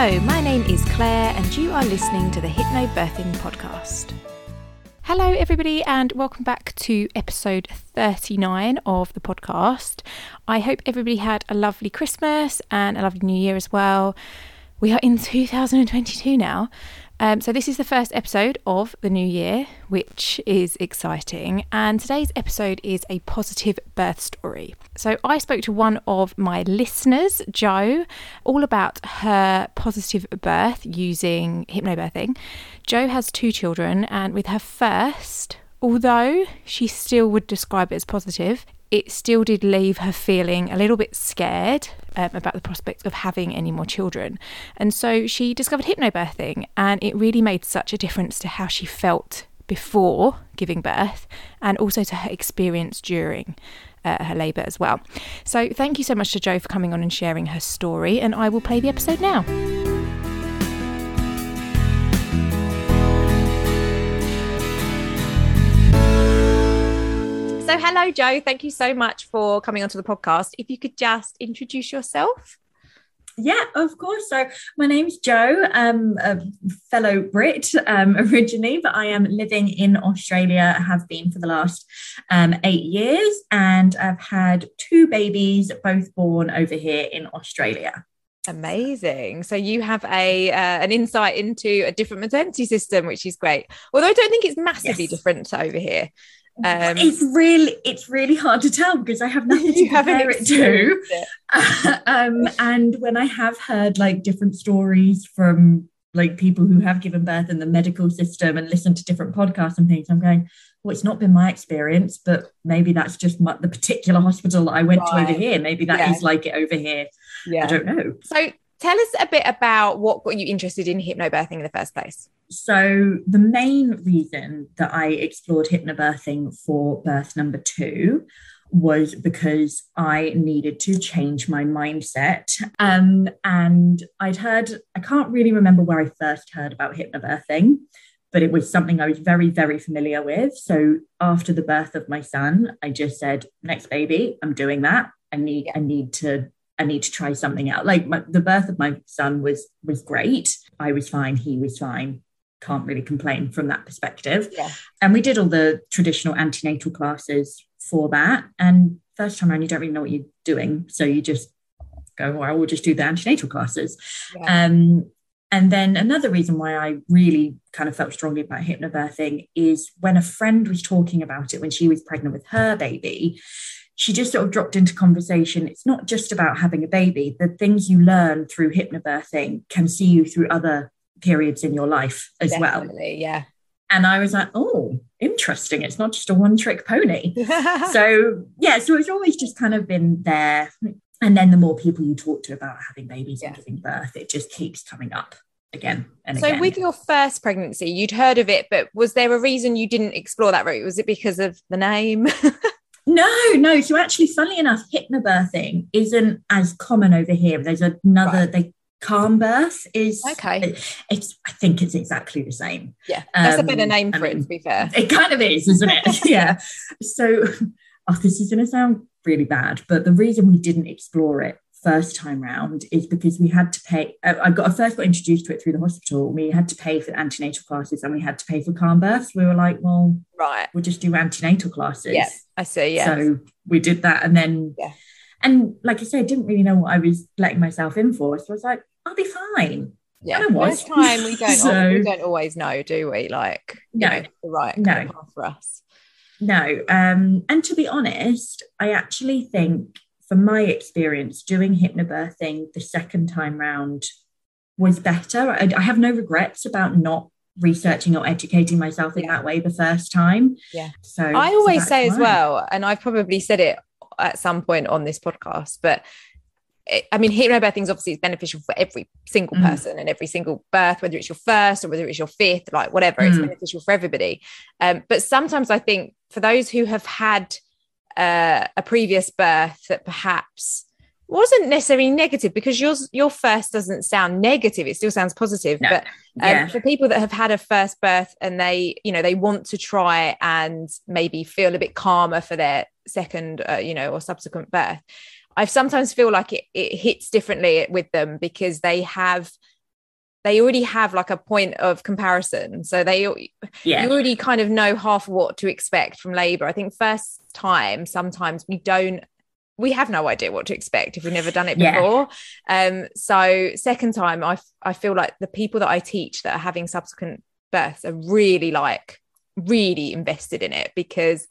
Hello, my name is Claire, and you are listening to the Hypnobirthing Podcast. Hello, everybody, and welcome back to episode 39 of the podcast. I hope everybody had a lovely Christmas and a lovely New Year as well. We are in 2022 now, um, so, this is the first episode of the new year, which is exciting. And today's episode is a positive birth story. So, I spoke to one of my listeners, Jo, all about her positive birth using hypnobirthing. Jo has two children, and with her first, although she still would describe it as positive, it still did leave her feeling a little bit scared um, about the prospect of having any more children. And so she discovered hypnobirthing, and it really made such a difference to how she felt before giving birth and also to her experience during. Uh, her labour as well. So, thank you so much to Jo for coming on and sharing her story, and I will play the episode now. So, hello, Jo. Thank you so much for coming onto the podcast. If you could just introduce yourself. Yeah, of course. So my name's Jo, um, a fellow Brit um, originally, but I am living in Australia. I have been for the last um, eight years, and I've had two babies, both born over here in Australia. Amazing. So you have a uh, an insight into a different maternity system, which is great. Although I don't think it's massively yes. different over here. Um, it's really it's really hard to tell because I have nothing to compare it to. It. um, and when I have heard like different stories from like people who have given birth in the medical system and listened to different podcasts and things, I'm going, well, it's not been my experience, but maybe that's just my, the particular hospital that I went right. to over here. Maybe that yeah. is like it over here. Yeah, I don't know. So tell us a bit about what got you interested in hypnobirthing in the first place. So, the main reason that I explored hypnobirthing for birth number two was because I needed to change my mindset. Um, and I'd heard, I can't really remember where I first heard about hypnobirthing, but it was something I was very, very familiar with. So after the birth of my son, I just said, next baby, I'm doing that. I need, I need to I need to try something out. Like my, the birth of my son was was great. I was fine. He was fine. Can't really complain from that perspective. Yeah. And we did all the traditional antenatal classes for that. And first time around, you don't really know what you're doing, so you just go, "Well, we'll just do the antenatal classes." Yeah. Um, and then another reason why I really kind of felt strongly about hypnobirthing is when a friend was talking about it when she was pregnant with her baby she just sort of dropped into conversation. It's not just about having a baby. The things you learn through hypnobirthing can see you through other periods in your life as Definitely, well. Yeah. And I was like, oh, interesting. It's not just a one trick pony. so, yeah, so it's always just kind of been there. And then the more people you talk to about having babies yeah. and giving birth, it just keeps coming up again and so again. with your first pregnancy you'd heard of it but was there a reason you didn't explore that route was it because of the name No, no. So actually, funnily enough, hypnobirthing isn't as common over here. There's another. Right. They calm birth is okay. it's I think it's exactly the same. Yeah, that's um, a better name for I mean, it. To be fair, it kind of is, isn't it? yeah. So, oh, this is going to sound really bad, but the reason we didn't explore it first time round is because we had to pay. I got I first got introduced to it through the hospital. We had to pay for antenatal classes and we had to pay for calm births. We were like, well, right, we'll just do antenatal classes. Yeah, I see. Yeah. So we did that, and then yeah, and like I said, I didn't really know what I was letting myself in for. So I was like, I'll be fine. Yeah, and was. first time we don't so, we don't always know, do we? Like, no, know, the right no for us. No, um, and to be honest, I actually think from my experience, doing hypnobirthing the second time round was better. I, I have no regrets about not researching or educating myself in yeah. that way the first time. Yeah. So I always so say as well, and I've probably said it at some point on this podcast, but I mean, hypnobirthing is obviously beneficial for every single mm. person and every single birth, whether it's your first or whether it's your fifth, like whatever, mm. it's beneficial for everybody. Um, but sometimes I think for those who have had uh, a previous birth that perhaps wasn't necessarily negative because yours your first doesn't sound negative it still sounds positive no. but um, yeah. for people that have had a first birth and they you know they want to try and maybe feel a bit calmer for their second uh, you know or subsequent birth i sometimes feel like it, it hits differently with them because they have they already have like a point of comparison so they yeah. you already kind of know half what to expect from labor i think first time sometimes we don't we have no idea what to expect if we've never done it before yeah. um so second time i i feel like the people that i teach that are having subsequent births are really like really invested in it because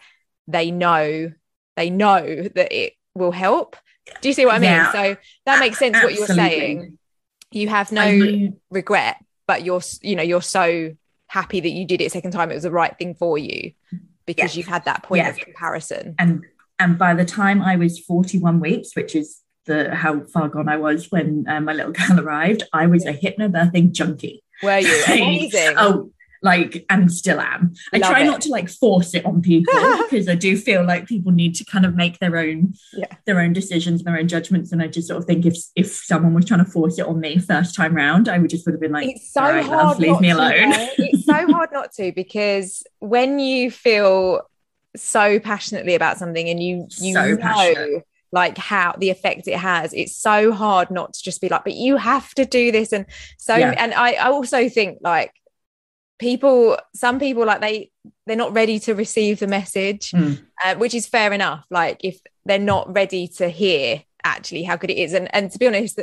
they know they know that it will help do you see what i mean yeah. so that makes sense Absolutely. what you're saying you have no regret but you're you know you're so happy that you did it second time it was the right thing for you because yes. you've had that point yes. of comparison. And and by the time i was 41 weeks which is the how far gone i was when uh, my little girl arrived i was a hypnobirthing junkie. Were you? Amazing. Oh like and still am i Love try it. not to like force it on people because i do feel like people need to kind of make their own yeah. their own decisions and their own judgments and i just sort of think if if someone was trying to force it on me first time round i would just would have been like it's so hard love, leave me alone to, it's so hard not to because when you feel so passionately about something and you you so know passionate like how the effect it has it's so hard not to just be like but you have to do this and so yeah. and I, I also think like people some people like they they're not ready to receive the message mm. uh, which is fair enough. Like if they're not ready to hear actually how good it is. And and to be honest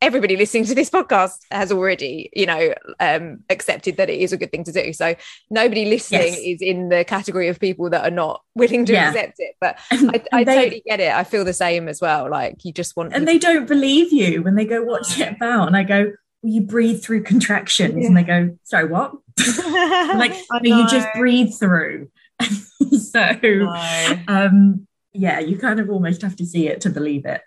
everybody listening to this podcast has already you know um accepted that it is a good thing to do. So nobody listening yes. is in the category of people that are not willing to yeah. accept it. But i, I they, totally get it. I feel the same as well. Like you just want and they don't believe you when they go what's it about. And i go you breathe through contractions. Yeah. and they go sorry what? Like you just breathe through. So um yeah you kind of almost have to see it to believe it.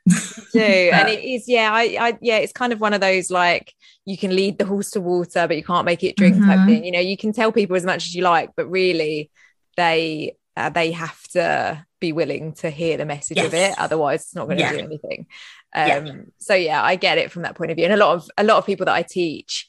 Do. And it is yeah I, I yeah it's kind of one of those like you can lead the horse to water but you can't make it drink mm-hmm. type thing. You know you can tell people as much as you like but really they uh, they have to be willing to hear the message yes. of it otherwise it's not going to yeah. do anything um yeah. so yeah i get it from that point of view and a lot of a lot of people that i teach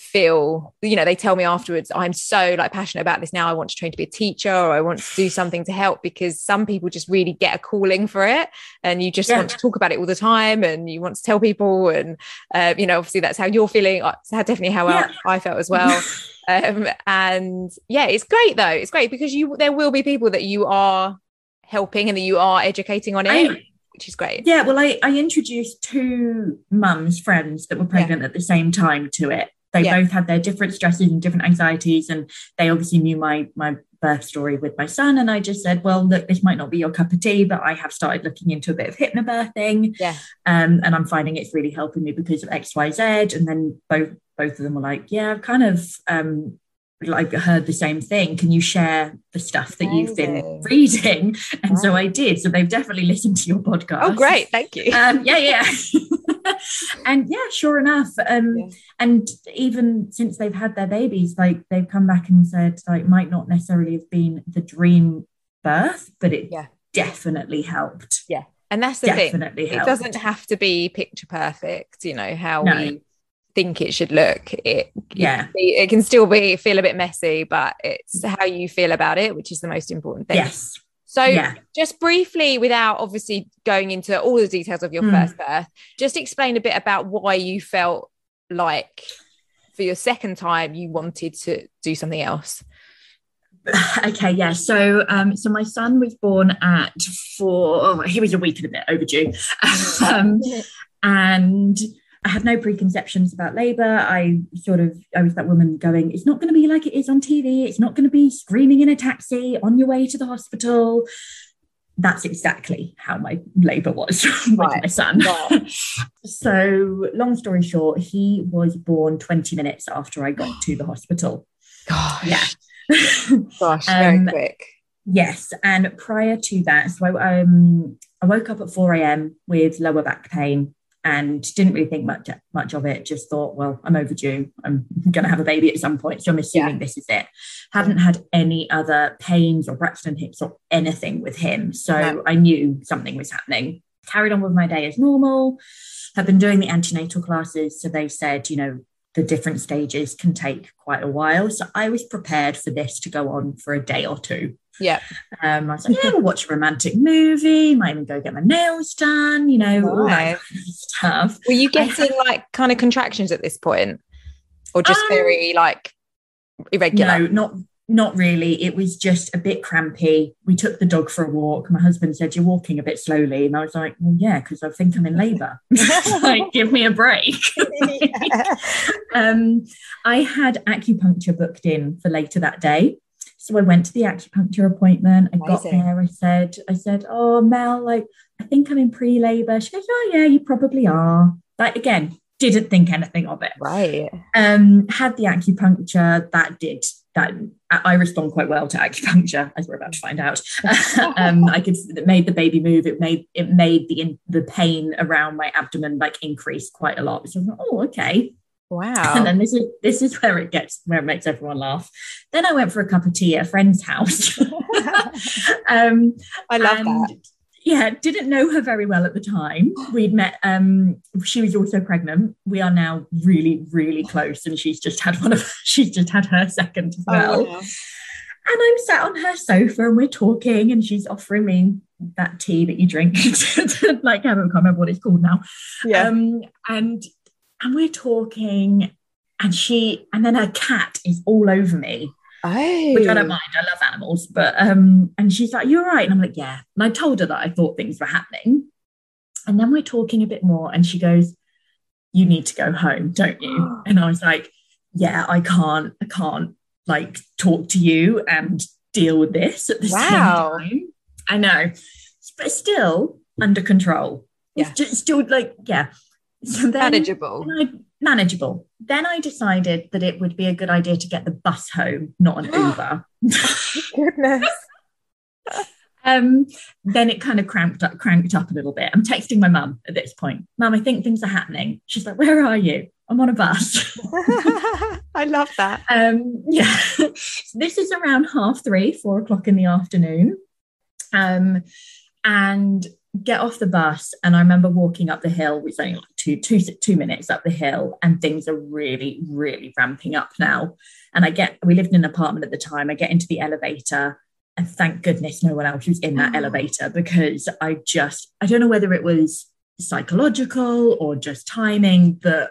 feel you know they tell me afterwards i'm so like passionate about this now i want to train to be a teacher or i want to do something to help because some people just really get a calling for it and you just yeah. want to talk about it all the time and you want to tell people and uh, you know obviously that's how you're feeling that's definitely how yeah. I, I felt as well um, and yeah it's great though it's great because you there will be people that you are helping and that you are educating on it I, which is great yeah well I, I introduced two mums friends that were pregnant yeah. at the same time to it they yeah. both had their different stresses and different anxieties and they obviously knew my my birth story with my son and i just said well look this might not be your cup of tea but i have started looking into a bit of hypnobirthing yeah um, and i'm finding it's really helping me because of xyz and then both both of them were like yeah i've kind of um, like heard the same thing. Can you share the stuff that Amazing. you've been reading? And so i did. So they've definitely listened to your podcast. Oh great. Thank you. Um, yeah yeah and yeah sure enough um, yeah. and even since they've had their babies like they've come back and said like might not necessarily have been the dream birth but it yeah. definitely helped. Yeah. And that's the definitely thing helped. it doesn't have to be picture perfect you know how no. we think it should look. It yeah. it, it, can still be feel a bit messy but it's how you feel about it which is the most important thing. Yes. So yeah. just briefly without obviously going into all the details of your mm. first birth just explain a bit about why you felt like for your second time you wanted to do something else. Okay yeah. So um so my son was born at four oh, he was a week and a bit overdue. Um, and I had no preconceptions about Labour. I sort of, I was that woman going, it's not going to be like it is on TV. It's not going to be screaming in a taxi on your way to the hospital. That's exactly how my Labour was with right. my son. So, long story short, he was born 20 minutes after I got to the hospital. Gosh. Yeah. Gosh, very um, quick. Yes, and prior to that, so I, um, I woke up at 4 a.m. with lower back pain and didn't really think much much of it. Just thought, well, I'm overdue. I'm going to have a baby at some point, so I'm assuming yeah. this is it. Hadn't had any other pains or Braxton Hicks or anything with him, so no. I knew something was happening. Carried on with my day as normal. Have been doing the antenatal classes, so they said, you know, the different stages can take quite a while. So I was prepared for this to go on for a day or two. Yeah. Um, I was like, yeah, we'll watch a romantic movie, might even go get my nails done, you know, all that kind of stuff. Were you getting like kind of contractions at this point? or just Um, very like irregular? No, not not really. It was just a bit crampy. We took the dog for a walk. My husband said, You're walking a bit slowly. And I was like, Well, yeah, because I think I'm in labor. like, give me a break. Yeah. um, I had acupuncture booked in for later that day. So I went to the acupuncture appointment. I got Amazing. there. I said, I said, Oh, Mel, like, I think I'm in pre-labor. She goes, Oh, yeah, you probably are. Like again, didn't think anything of it Right. um had the acupuncture that did that I respond quite well to acupuncture as we're about to find out um I could it made the baby move it made it made the in, the pain around my abdomen like increase quite a lot so I was like, oh okay Wow. and then this is this is where it gets where it makes everyone laugh then I went for a cup of tea at a friend's house um I love that. Yeah, didn't know her very well at the time. We'd met. Um, she was also pregnant. We are now really, really close, and she's just had one of. She's just had her second as well. Oh, wow. And I'm sat on her sofa, and we're talking, and she's offering me that tea that you drink. like I can't remember what it's called now. Yeah. Um, and and we're talking, and she, and then her cat is all over me oh. which I don't mind. I love animals, but um, and she's like, "You're right," and I'm like, "Yeah." And I told her that I thought things were happening, and then we're talking a bit more, and she goes, "You need to go home, don't you?" and I was like, "Yeah, I can't. I can't like talk to you and deal with this at the Wow. same time." I know, but still under control. Yeah. It's just still like yeah. So then, Manageable. then I, manageable. Then I decided that it would be a good idea to get the bus home, not an Uber. Goodness. um, then it kind of cramped up, cranked up a little bit. I'm texting my mum at this point. Mum, I think things are happening. She's like, "Where are you?" I'm on a bus. I love that. um, yeah, this is around half three, four o'clock in the afternoon. Um, and get off the bus, and I remember walking up the hill. It's only like two, two, two minutes up the hill, and things are really, really ramping up now. And I get, we lived in an apartment at the time. I get into the elevator, and thank goodness no one else was in that Oh. elevator because I just, I don't know whether it was psychological or just timing, but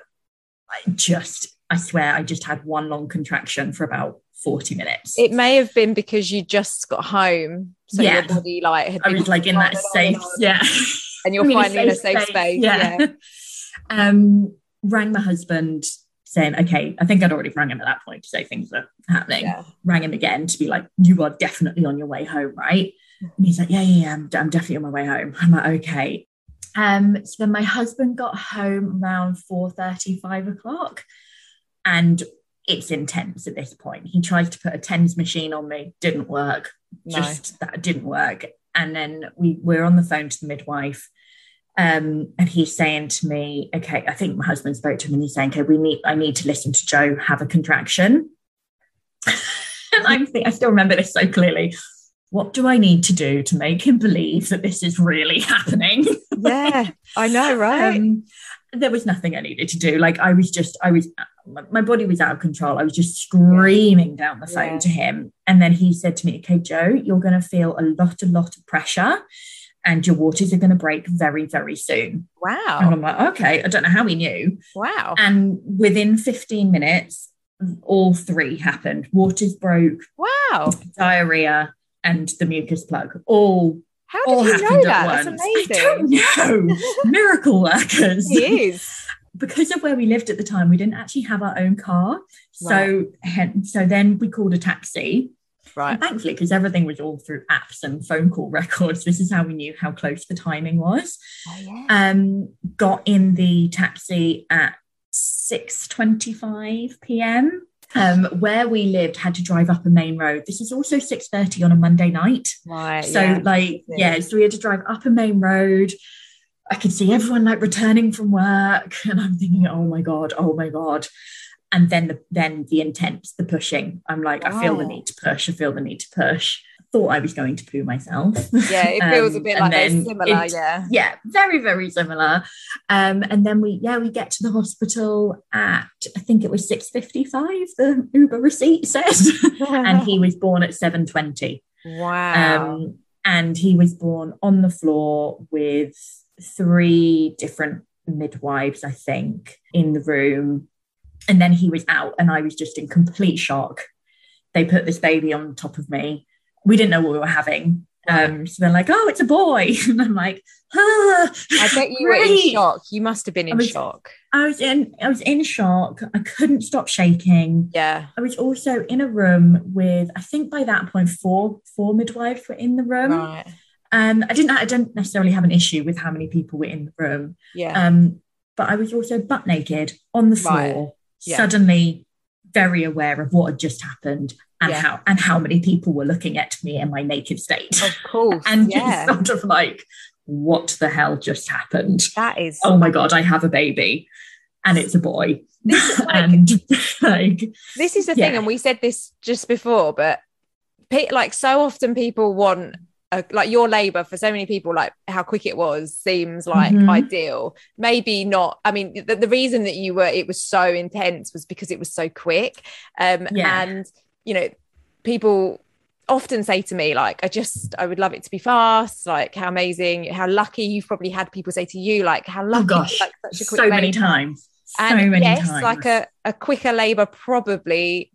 I just, I swear, I just had one long contraction for about 40 minutes. It may have been because you just got home, so Yeah. your body like had I been was like in that safe, on, yeah. and you're finally in a safe space. Yeah. um, rang my husband saying, okay, I think I'd already rang him at that point to say things were happening. Yeah. Rang him again to be like, you are definitely on your way home, right? And he's like, yeah, yeah, yeah, I'm, I'm definitely on my way home. I'm like, okay. Um, so then my husband got home around 4.30, 5 o'clock. And it's intense at this point. He tries to put a TENS machine on me, didn't work. No. Just that didn't work. And then we we're on the phone to the midwife. Um, and he's saying to me, okay, I think my husband spoke to him and he's saying, okay, we need, I need to listen to Jo have a contraction. and I think I still remember this so clearly. What do I need to do to make him believe that this is really happening? yeah, I know, right? Um, there was nothing I needed to do. Like I was just, I was, my, body was out of control. I was just screaming down the phone Yeah. to him. And then he said to me, okay, Jo, you're going to feel a lot, a lot of pressure and your waters are going to break very, very soon. Wow. And I'm like, okay, I don't know how he knew. wow. And within 15 minutes, all three happened. Waters broke, Wow. diarrhea, and the mucus plug all How did you know that? That's amazing. I don't know. Miracle workers. He is. because of where we lived at the time, we didn't actually have our own car. So, so then we called a taxi. Right. And thankfully, because everything was all through apps and phone call records, this is how we knew how close the timing was. Oh, yeah. Um, got in the taxi at 6:25 p.m. Um, where we lived had to drive up a main road. This is also 6:30 on a Monday night. right. So yeah. like Yeah. yeah, so we had to drive up a main road. I could see everyone like returning from work, and I'm thinking, oh my god, oh my god. And then the then the intense, the pushing. I'm like, I feel the need to push. I feel the need to push. Thought I was going to poo myself. yeah, it feels a Um, bit like then similar. it- yeah. yeah, very very similar. Um, and then we yeah we get to the hospital at I think it was six fifty five. The Uber receipt says, and he was born at seven twenty. wow. Um, and he was born on the floor with three different midwives, I think, in the room. and then he was out, and I was just in complete shock. They put this baby on top of me. We didn't know what we were having. Um, so they're like, "Oh, it's a boy," and I'm like, "Ah, I bet you were in shock. You must have been in I was- shock. I was in, I was in shock. I couldn't stop shaking. Yeah. I was also in a room with, I think by that point, four four midwives were in the room. Right. Um, I didn't, I didn't necessarily have an issue with how many people were in the room. Yeah. Um, but I was also butt naked on the floor, Right. Yeah. suddenly very aware of what had just happened and Yeah. how and how many people were looking at me in my naked state, of course. and yeah. just sort of like, what the hell just happened? that is. Oh my god, I have a baby, and it's a boy, This is like- and like, this is the Yeah. thing, and we said this just before, but like so often people want. A, like your labor for so many people like how quick it was seems like Mhm. ideal maybe not i mean the, the reason that you were it was so intense was because it was so quick um Yeah. and you know people often say to me like i just i would love it to be fast like how amazing how lucky you've probably had people say to you like how lucky oh gosh, like such a quick so many labor. times, so and many yes times. like a, a quicker labor probably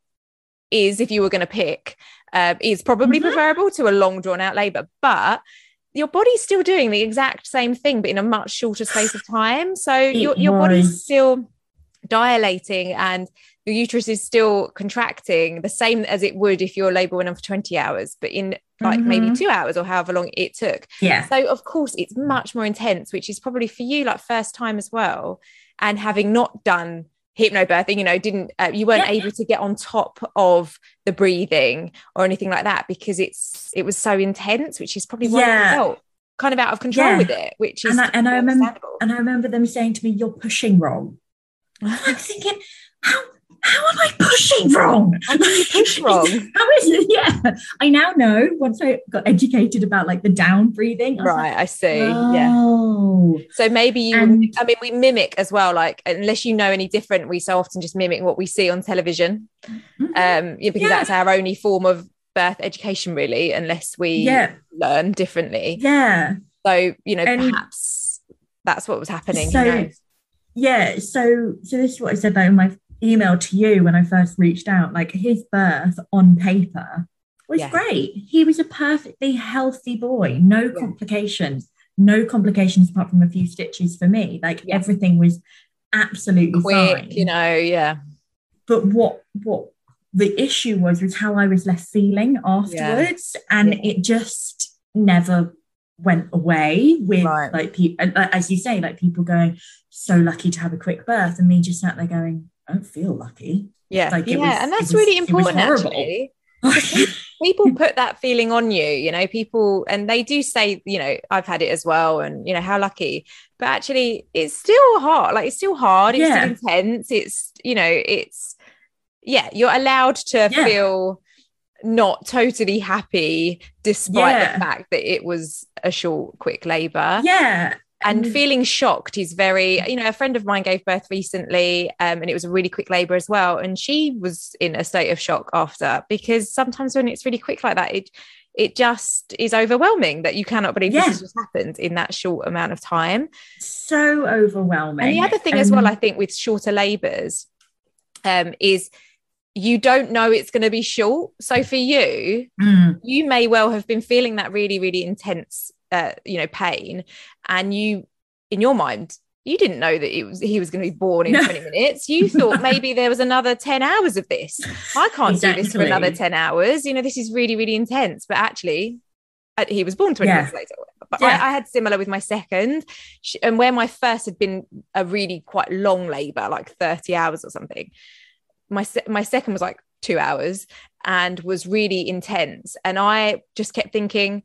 is if you were going to pick um, is probably Mhm. preferable to a long drawn out labor but your body's still doing the exact same thing but in a much shorter space of time so your, your body's still dilating and your uterus is still contracting the same as it would if your labor went on for 20 hours but in like maybe Mhm. two hours or however long it took yeah, so of course it's much more intense, which is probably for you like first time as well. And having not done hypnobirthing, you know, didn't uh, you weren't Yeah. able to get on top of the breathing or anything like that because it's it was so intense, which is probably why Yeah. you felt kind of out of control Yeah. with it, which is and I, and I remember and I remember them saying to me, "You're pushing wrong." I'm thinking, how how am I pushing wrong? How you push wrong? How is it? Yeah, I now know. Once I got educated about like the down breathing, I right, I see. like, Yeah. oh, So maybe you, And- I mean, we mimic as well. Like, unless you know any different, we so often just mimic what we see on television. Mhm. um yeah, because Yeah. that's our only form of birth education really unless we yeah, learn differently yeah, so you know And- perhaps that's what was happening So- who knows? Yeah. So, so this is what I said though in my email to you when I first reached out. Like his birth on paper was Yeah. great. He was a perfectly healthy boy, no Yeah. complications, no complications apart from a few stitches for me. Like Yeah. everything was absolutely quick fine. you know yeah but what what the issue was was how I was left feeling afterwards, and it just never went away with Right. like people as you say like people going so lucky to have a quick birth and me just sat there going I don't feel lucky yeah Like, yeah was- and that's was- really important actually people put that feeling on you you know people and they do say you know i've had it as well and you know how lucky but actually it's still hard like it's still hard it's Yeah. still intense it's you know it's yeah you're allowed to Yeah. feel not totally happy despite Yeah. the fact that it was a short quick labor yeah. And feeling shocked is very you know a friend of mine gave birth recently um, and it was a really quick labor as well. And she was in a state of shock after because sometimes when it's really quick like that it it just is overwhelming that you cannot believe Yeah. this has just happened in that short amount of time. So overwhelming. And the other thing as well i think with shorter labors um, is you don't know it's going to be short. So for you Mm, you may well have been feeling that really really intense uh, you know pain and you in your mind you didn't know that it was he was going to be born in No. 20 minutes. You thought maybe there was another 10 hours of this. I can't do this for another 10 hours. You know this is really really intense. But actually uh, he was born 20 Yeah. minutes later. But Yeah. I, I had similar with my second and where my first had been a really quite long labor like 30 hours or something my my second was like two hours and was really intense and i just kept thinking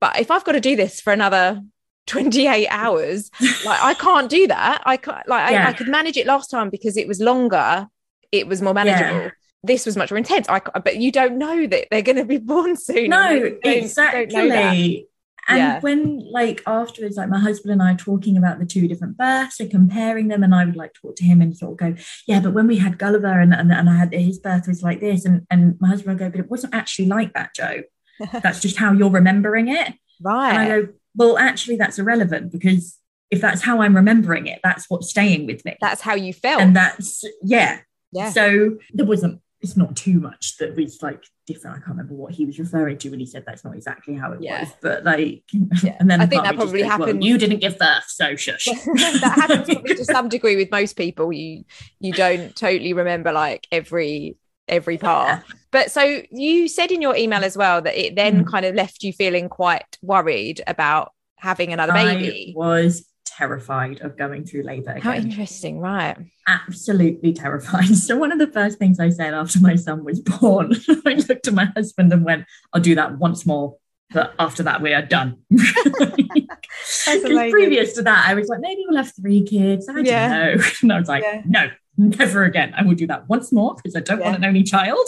but if i've got to do this for another 28 hours like i can't do that i can't like I, Yeah. I could manage it last time because it was longer it was more manageable Yeah. this was much more intense i but you don't know that they're going to be born soon no You don't- don't exactly. And Yeah. when like afterwards like my husband and i are talking about the two different births and comparing them and i would like talk to him and sort of go yeah but when we had gulliver and, and, and i had his birth was like this and, and my husband would go but it wasn't actually like that jo that's just how you're remembering it Right. and i go well actually that's irrelevant because if that's how I'm remembering it, that's what's staying with me. That's how you felt. And that's, yeah. Yeah. So there wasn't, it's not too much that was like different. I can't remember what he was referring to when he said that's not exactly how it Yeah. was, but like, Yeah. and then I think that probably goes, well, happened- you didn't give birth, so shush. that happens to some degree with most people. You you don't totally remember like every every part. But so you said in your email as well that it then Mhm. kind of left you feeling quite worried about having another I baby. was terrified of going through labour Again. How interesting, right? absolutely terrified. So one of the first things I said after my son was born, I looked at my husband and went, "I'll do that once more." But after that, we are done. Because previous to that, I was like, maybe we'll have three kids. I don't know. And I was like, Yeah. no, never again. I will do that once more because I don't Yeah. want an only child.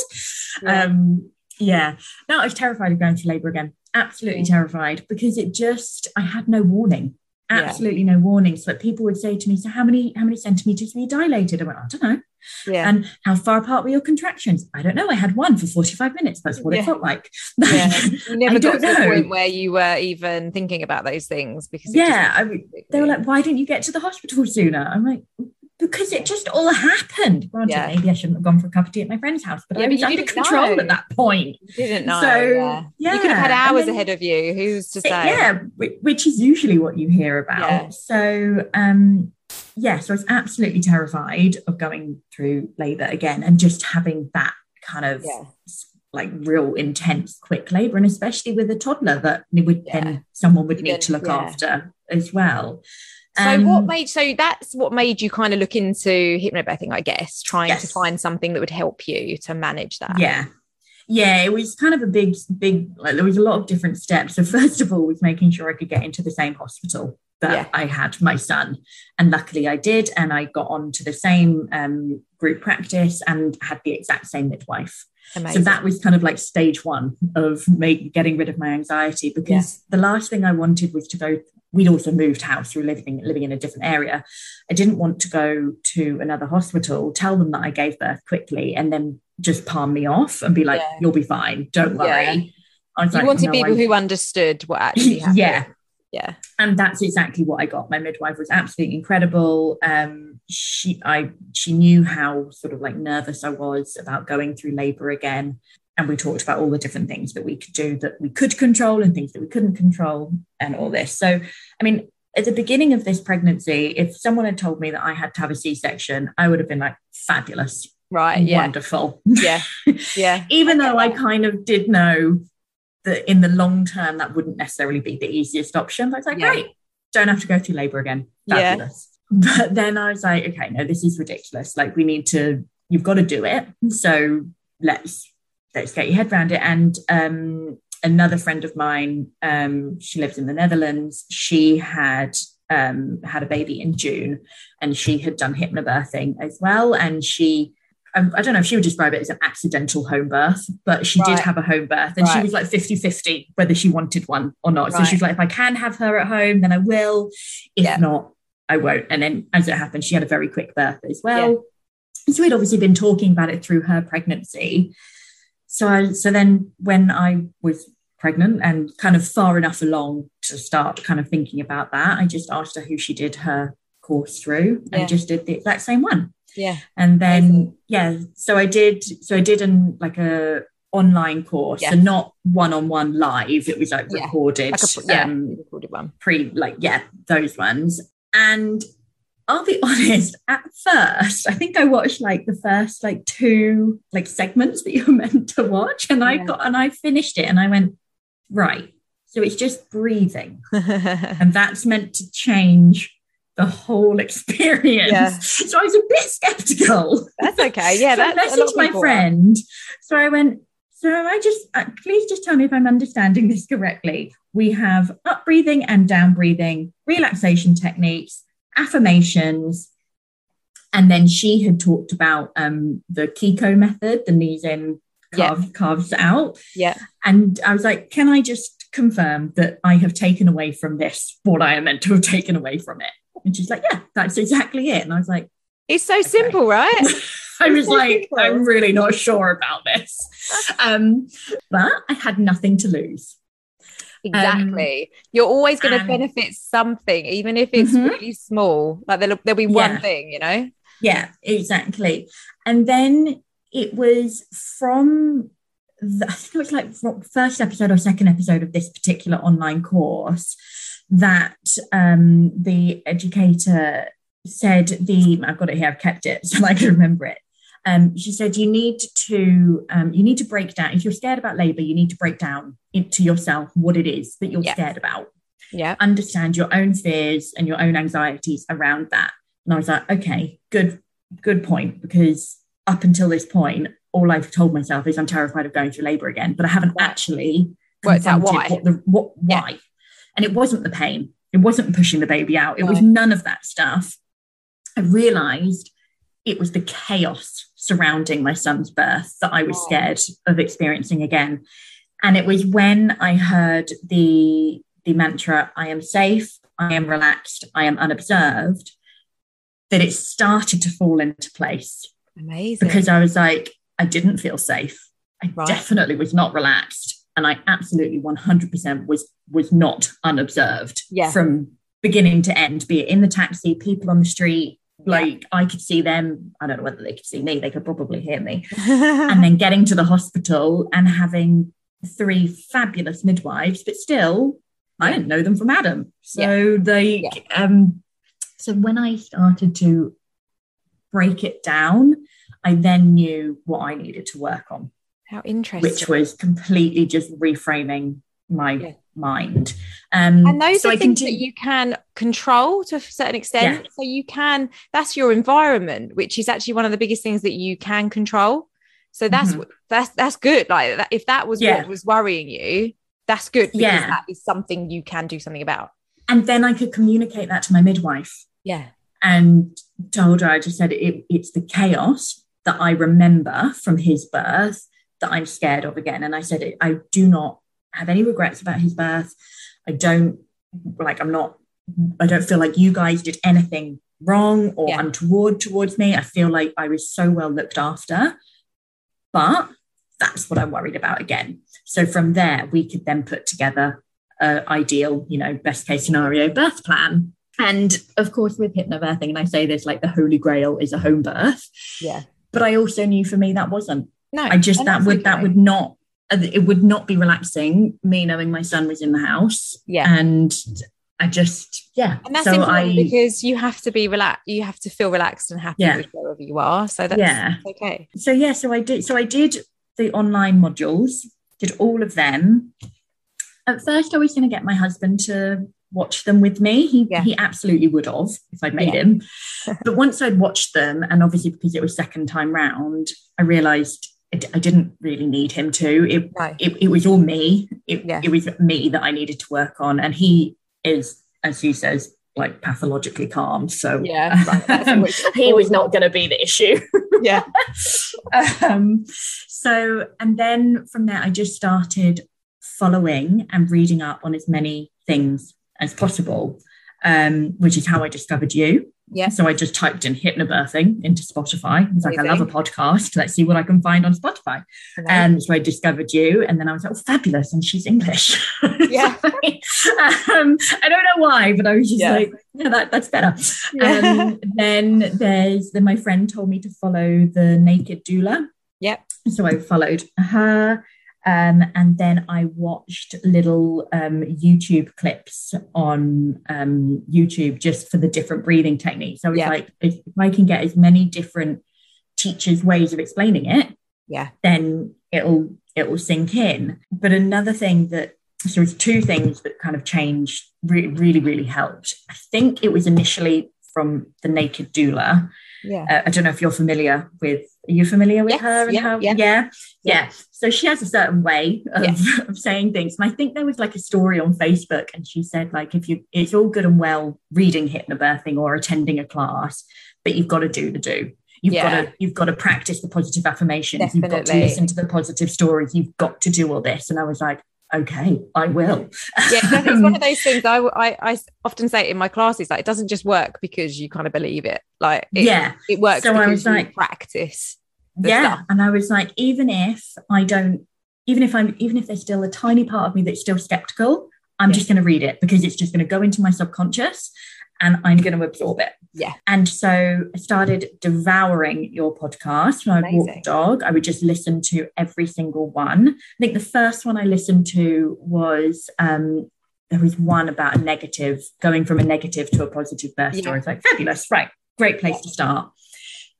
Yeah. Um, yeah. No, I was terrified of going to labour again. Absolutely terrified because it just I had no warning. Yeah. Absolutely no warnings that people would say to me, So how many how many centimeters were you dilated? I went, I don't know. Yeah. And how far apart were your contractions? I don't know. I had one for 45 minutes. That's what Yeah. it felt like. Yeah. You never got to the point where you were even thinking about those things because yeah. just- I, mean, they were like, why didn't you get to the hospital sooner? I'm like, because it just all happened. Granted, Yeah. maybe I shouldn't have gone for a cup of tea at my friend's house, but Yeah, I was you under didn't control know. at that point. You didn't know. So, yeah. You could have had hours then- ahead of you. Who's to say? yeah which is usually what you hear about Yeah. so um yeah so i was absolutely terrified of going through labor again and just having that kind of Yeah. like real intense quick labor and especially with a toddler that would Yeah. then someone would need to look yeah. after as well So Um, what made so that's what made you kind of look into hypnobirthing, I guess, trying to find something that would help you to manage that. yeah yeah it was kind of a big big like there was a lot of different steps so first of all was making sure i could get into the same hospital that Yeah. i had my son and luckily i did and i got on to the same um, group practice and had the exact same midwife Amazing. so that was kind of like stage one of make, getting rid of my anxiety because the last thing i wanted was to go we'd also moved house through living living in a different area i didn't want to go to another hospital tell them that i gave birth quickly and then just palm me off and be like Yeah. you'll be fine don't worry Yeah. I was you like, wanted "No, people I- who understood what actually happened. yeah Yeah. and that's exactly what I got. My midwife was absolutely incredible. Um, she, I, she knew how sort of like nervous I was about going through labour again, and we talked about all the different things that we could do that we could control and things that we couldn't control, and all this. So, I mean, at the beginning of this pregnancy, if someone had told me that I had to have a C-section, I would have been like, fabulous, Right. Yeah. wonderful. Yeah. Yeah. Even though I kind of did know that in the long term that wouldn't necessarily be the easiest option. But I was like, Yeah. great, don't have to go through labor again. Yeah. Fabulous. But then I was like, okay, no, this is ridiculous. Like we need to, you've got to do it. So let's let's get your head around it. And um another friend of mine, um, she lived in the Netherlands, she had um had a baby in June and she had done hypnobirthing as well. And she um, I don't know if she would describe it as an accidental home birth, but she Right. did have a home birth and she was like 50 50 whether she wanted one or not. So Right. she was like, if I can have her at home, then I will. If Yeah. not, I won't. And then as it happened, she had a very quick birth as well. And so we'd obviously been talking about it through her pregnancy. So I, so then when I was pregnant and kind of far enough along to start kind of thinking about that, I just asked her who she did her course through and Yeah. just did the exact same one Yeah. and then Amazing. yeah so i did so i did an like a online course Yeah. and not one-on-one live it was like Yeah. recorded Like a, yeah. um recorded one. pre like yeah those ones and I'll be honest, at first, I think I watched like the first like two like segments that you're meant to watch. And I got and I finished it and I went, right. So it's just breathing. And that's meant to change the whole experience. Yeah. So I was a bit skeptical. That's okay. Yeah, so I that's lot messaged my friend. So I went, so I just, uh, please just tell me if I'm understanding this correctly. We have up breathing and down breathing, relaxation techniques, affirmations. And then she had talked about um, the Kiko method, the knees in, Yeah. calf, calves out. Yeah. And I was like, can I just confirm that I have taken away from this what I am meant to have taken away from it? And she's like, yeah, that's exactly it. And I was like, It's so simple, right? I was like, simple. I'm really not sure about this. Um, but I had nothing to lose. Exactly. Um, You're always going to benefit something, even if it's mm-hmm. really small. Like there'll, there'll be one yeah. thing, you know? Yeah, exactly. And then it was from the, I think it was like first episode or second episode of this particular online course that um, the educator said the I've got it here, I've kept it so I can remember it. Um, she said you need to um, you need to break down if you're scared about labor you need to break down into yourself what it is that you're yeah. scared about. Yeah understand your own fears and your own anxieties around that. And i was like okay good good point because up until this point all i've told myself is i'm terrified of going through labor again but i haven't actually worked out why? what the what why. Yeah. and it wasn't the pain. It wasn't pushing the baby out. It no. was none of that stuff. I realized it was the chaos surrounding my son's birth that I was oh. scared of experiencing again. And it was when I heard the the mantra, I am safe, I am relaxed, I am unobserved, that it started to fall into place. Amazing. Because I was like, I didn't feel safe. I right. definitely was not relaxed. And I absolutely 100% was was not unobserved yeah. from beginning to end, be it in the taxi, people on the street, like. I could see them. I don't know whether they could see me, they could probably hear me. and then getting to the hospital and having three fabulous midwives, but still, I didn't know them from Adam. So yeah. they yeah. um so when I started to break it down, I then knew what I needed to work on. How interesting. Which was completely just reframing my yeah. mind. Um, and those so are I things that you can control to a certain extent. Yeah. So you can, that's your environment, which is actually one of the biggest things that you can control. So that's mm-hmm. that's that's good. Like that, if that was yeah. what was worrying you, that's good because yeah. that is something you can do something about. And then I could communicate that to my midwife. Yeah. And told her, I just said it, it's the chaos that I remember from his birth that I'm scared of again. And I said, I do not have any regrets about his birth. I don't like, I'm not, I don't feel like you guys did anything wrong or yeah. untoward towards me. I feel like I was so well looked after. But that's what I'm worried about again. So from there, we could then put together an ideal, you know, best case scenario birth plan. And of course, with hypnobirthing, and I say this like the holy grail is a home birth. Yeah. But I also knew for me that wasn't. No, I just that would okay. that would not it would not be relaxing me knowing my son was in the house. Yeah. And I just, yeah. And that's so important I, because you have to be relaxed. You have to feel relaxed and happy yeah. with wherever you are. So that's yeah. okay. So yeah, so I did. So I did the online modules. Did all of them. At first, I was going to get my husband to watch them with me. He yeah. he absolutely would have if I'd made yeah. him. but once I'd watched them, and obviously because it was second time round, I realised I didn't really need him to. It, no. it, it, was all me. It, yeah. it was me that I needed to work on. And he is, as he says, like pathologically calm. So yeah, right. um, he was not going to be the issue. yeah. um, so, and then from there, I just started following and reading up on as many things as possible, um, which is how I discovered you. Yeah. So I just typed in hypnobirthing into Spotify. It's like, I love a podcast. Let's see what I can find on Spotify. And um, so I discovered you. And then I was like, oh, fabulous. And she's English. Yeah. um, I don't know why, but I was just yeah. like, yeah, that, that's better. Yeah. Um, then there's, then my friend told me to follow the Naked Doula. Yep. So I followed her. Um, and then I watched little um, YouTube clips on um, YouTube just for the different breathing techniques. So I was yeah. like, if, I can get as many different teachers' ways of explaining it, yeah, then it'll it'll sink in. But another thing that so it's two things that kind of changed really, really, really helped. I think it was initially from the Naked Doula. Yeah. Uh, I don't know if you're familiar with are you familiar with yes, her and yeah, how yeah. yeah, yeah so she has a certain way of, yeah. of saying things and i think there was like a story on facebook and she said like if you it's all good and well reading hypnobirthing or attending a class but you've got to do the do you've yeah. got to you've got to practice the positive affirmations Definitely. you've got to listen to the positive stories you've got to do all this and i was like okay i will yeah it's one of those things I, I, I often say in my classes like it doesn't just work because you kind of believe it like it, yeah it works so i was like practice yeah stuff. and i was like even if i don't even if i'm even if there's still a tiny part of me that's still skeptical I'm Yeah. just going to read it because it's just going to go into my subconscious and I'm going to absorb it. Yeah. And so I started devouring your podcast when I would walk the dog. I would just listen to every single one. I think the first one I listened to was um, there was one about a negative, going from a negative to a positive birth Yeah. story. It's like fabulous, right? Great place to start.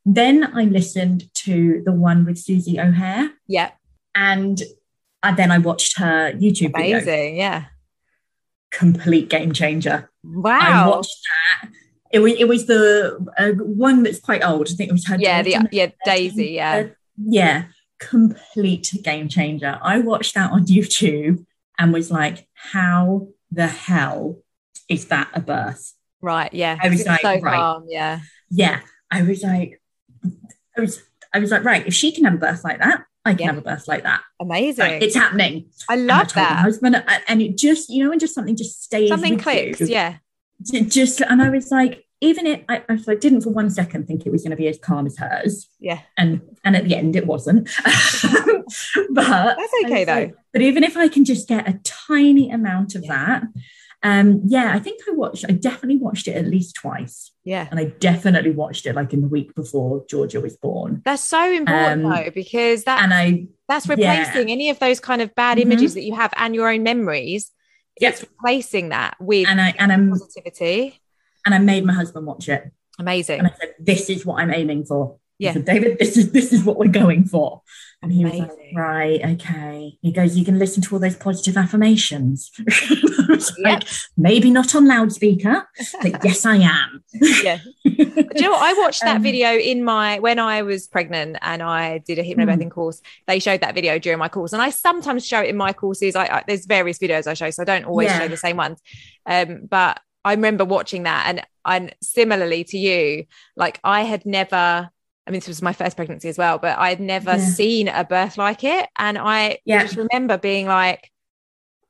Then I listened to the one with Susie O'Hare, Yeah. and uh, then I watched her YouTube video. Amazing. Yeah. Complete game changer. Wow. I watched that. It was it was the uh, one that's quite old. I think it was her. Yeah. The, yeah. Daisy. Yeah. uh, yeah, complete game changer. I watched that on YouTube and was like, how the hell is that a birth? Right. Yeah. I was It's like, so right. calm. Yeah. Yeah, I was like, I was, I was like, right, if she can have a birth like that, I can Yeah. have a birth like that. Amazing. It's happening. I And I love my that. husband, and- and it just, you know, and just something just stays. Something clicks. you. Yeah. Just, and I was like, even it, I, I didn't for one second think it was going to be as calm as hers, Yeah. and and at the end it wasn't. but That's okay though. like, but even if I can just get a tiny amount of that, um, yeah, I think I watched. I definitely watched it at least twice, Yeah. and I definitely watched it like in the week before Georgia was born. That's so important Um, though, because that And I, that's yeah. replacing any of those kind of bad Mhm. images that you have and your own memories. Yep. It's replacing that with and I, and I'm, positivity. and I made my husband watch it, Amazing. and I said, "This is what I'm aiming for." I Yeah. said, David, this is this is what we're going for. And he was like, right, okay. He goes, you can listen to all those positive affirmations. Like, maybe not on loudspeaker, but yes, I am. yeah. Do you know what? I watched that Um, video in my when I was pregnant and I did a hypnobirthing course. They showed that video during my course, and I sometimes show it in my courses. I, I there's various videos I show, so I don't always Yeah. show the same ones. Um, but I remember watching that, and and similarly to you, like I had never. I mean, this was my first pregnancy as well, but I had never Yeah. seen a birth like it, and I Yeah. just remember being like.